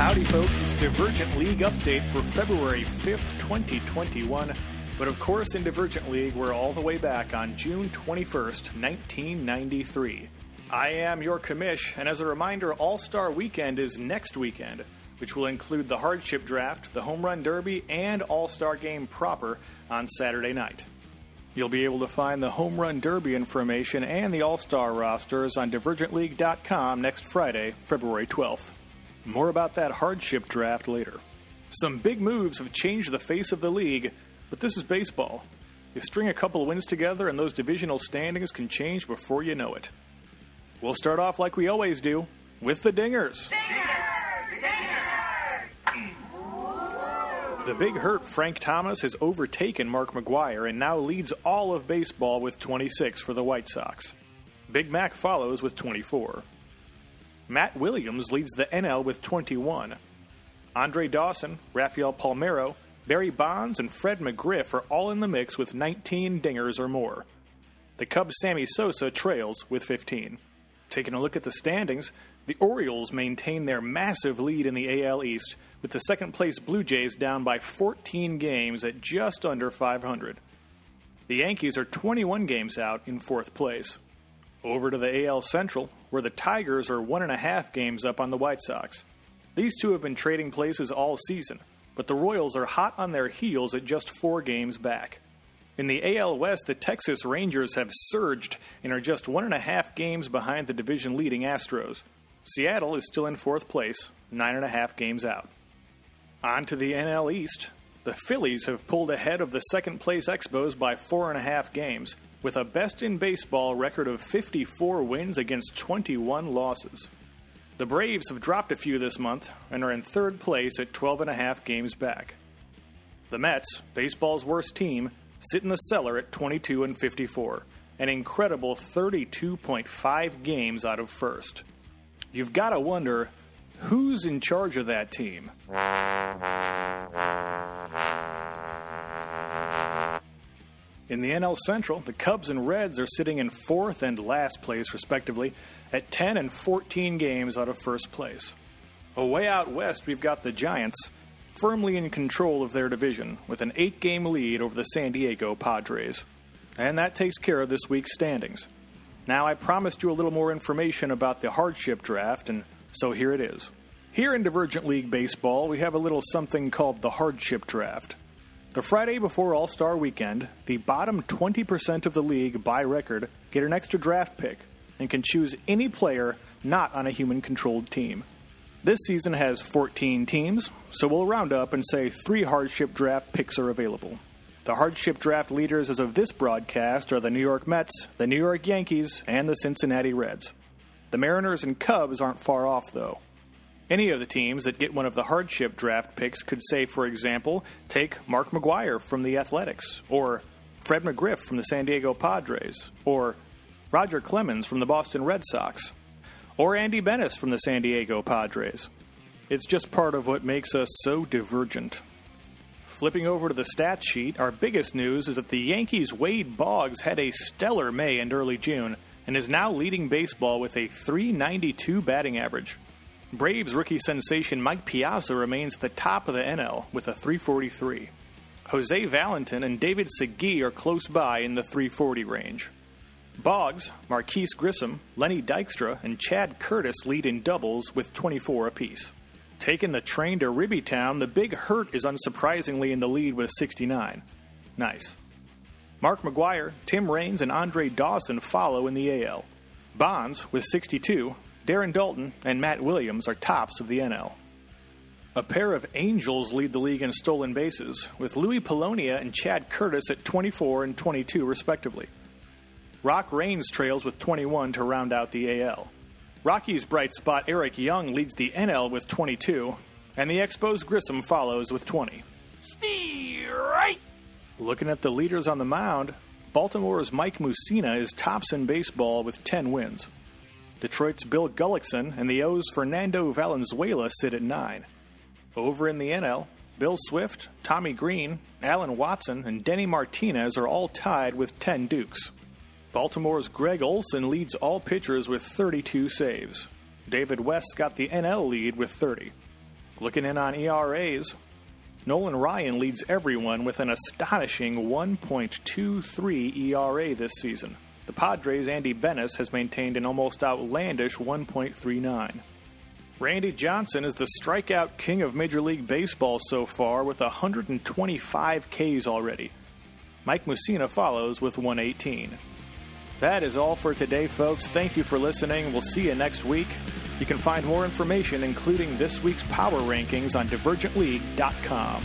Howdy, folks. It's Divergent League update for February 5th, 2021. But of course, in Divergent League, we're all the way back on June 21st, 1993. I am your commish, and as a reminder, All Star Weekend is next weekend, which will include the hardship draft, the home run derby, and All Star game proper on Saturday night. You'll be able to find the home run derby information and the All Star rosters on divergentleague.com next Friday, February 12th. More about that hardship draft later. Some big moves have changed the face of the league, but this is baseball. You string a couple of wins together, and those divisional standings can change before you know it. We'll start off like we always do with the Dingers. The big hurt Frank Thomas has overtaken Mark McGwire and now leads all of baseball with 26 for the White Sox. Big Mac follows with 24. Matt Williams leads the NL with 21. Andre Dawson, Rafael Palmeiro, Barry Bonds, and Fred McGriff are all in the mix with 19 dingers or more. The Cubs' Sammy Sosa trails with 15. Taking a look at the standings, the Orioles maintain their massive lead in the AL East, with the second place Blue Jays down by 14 games at just under 500. The Yankees are 21 games out in fourth place. Over to the AL Central, where the Tigers are one and a half games up on the White Sox. These two have been trading places all season, but the Royals are hot on their heels at just four games back. In the AL West, the Texas Rangers have surged and are just one and a half games behind the division leading Astros. Seattle is still in fourth place, nine and a half games out. On to the NL East. The Phillies have pulled ahead of the second place Expos by four and a half games, with a best in baseball record of 54 wins against 21 losses. The Braves have dropped a few this month and are in third place at 12 and a half games back. The Mets, baseball's worst team, sit in the cellar at 22 and 54, an incredible 32.5 games out of first. You've got to wonder who's in charge of that team. In the NL Central, the Cubs and Reds are sitting in fourth and last place, respectively, at 10 and 14 games out of first place. Away out west, we've got the Giants, firmly in control of their division, with an eight game lead over the San Diego Padres. And that takes care of this week's standings. Now, I promised you a little more information about the hardship draft, and so here it is. Here in Divergent League Baseball, we have a little something called the hardship draft. The Friday before All Star Weekend, the bottom 20% of the league by record get an extra draft pick and can choose any player not on a human controlled team. This season has 14 teams, so we'll round up and say three hardship draft picks are available. The hardship draft leaders as of this broadcast are the New York Mets, the New York Yankees, and the Cincinnati Reds. The Mariners and Cubs aren't far off, though. Any of the teams that get one of the hardship draft picks could say, for example, take Mark McGwire from the Athletics, or Fred McGriff from the San Diego Padres, or Roger Clemens from the Boston Red Sox, or Andy Benes from the San Diego Padres. It's just part of what makes us so divergent. Flipping over to the stat sheet, our biggest news is that the Yankees' Wade Boggs had a stellar May and early June and is now leading baseball with a 392 batting average. Braves rookie sensation Mike Piazza remains at the top of the NL with a 343. Jose Valentin and David Segui are close by in the 340 range. Boggs, Marquis Grissom, Lenny Dykstra, and Chad Curtis lead in doubles with 24 apiece. Taking the train to Ribbytown, the Big Hurt is unsurprisingly in the lead with 69. Nice. Mark McGwire, Tim Raines, and Andre Dawson follow in the AL. Bonds, with 62, Darren Daulton and Matt Williams are tops of the NL. A pair of Angels lead the league in stolen bases, with Luis Polonia and Chad Curtis at 24 and 22, respectively. Rock Raines trails with 21 to round out the AL. Rockies' bright spot Eric Young leads the NL with 22, and the Expos Grissom follows with 20. Right. Looking at the leaders on the mound, Baltimore's Mike Mussina is tops in baseball with 10 wins. Detroit's Bill Gullickson and the O's Fernando Valenzuela sit at 9. Over in the NL, Bill Swift, Tommy Greene, Allen Watson, and Denny Martinez are all tied with 10 Dukes. Baltimore's Gregg Olson leads all pitchers with 32 saves. David West's got the NL lead with 30. Looking in on ERAs, Nolan Ryan leads everyone with an astonishing 1.23 ERA this season. The Padres' Andy Benes has maintained an almost outlandish 1.39. Randy Johnson is the strikeout king of Major League Baseball so far with 125 Ks already. Mike Mussina follows with 118. That is all for today, folks. Thank you for listening. We'll see you next week. You can find more information, including this week's power rankings, on divergentleague.com.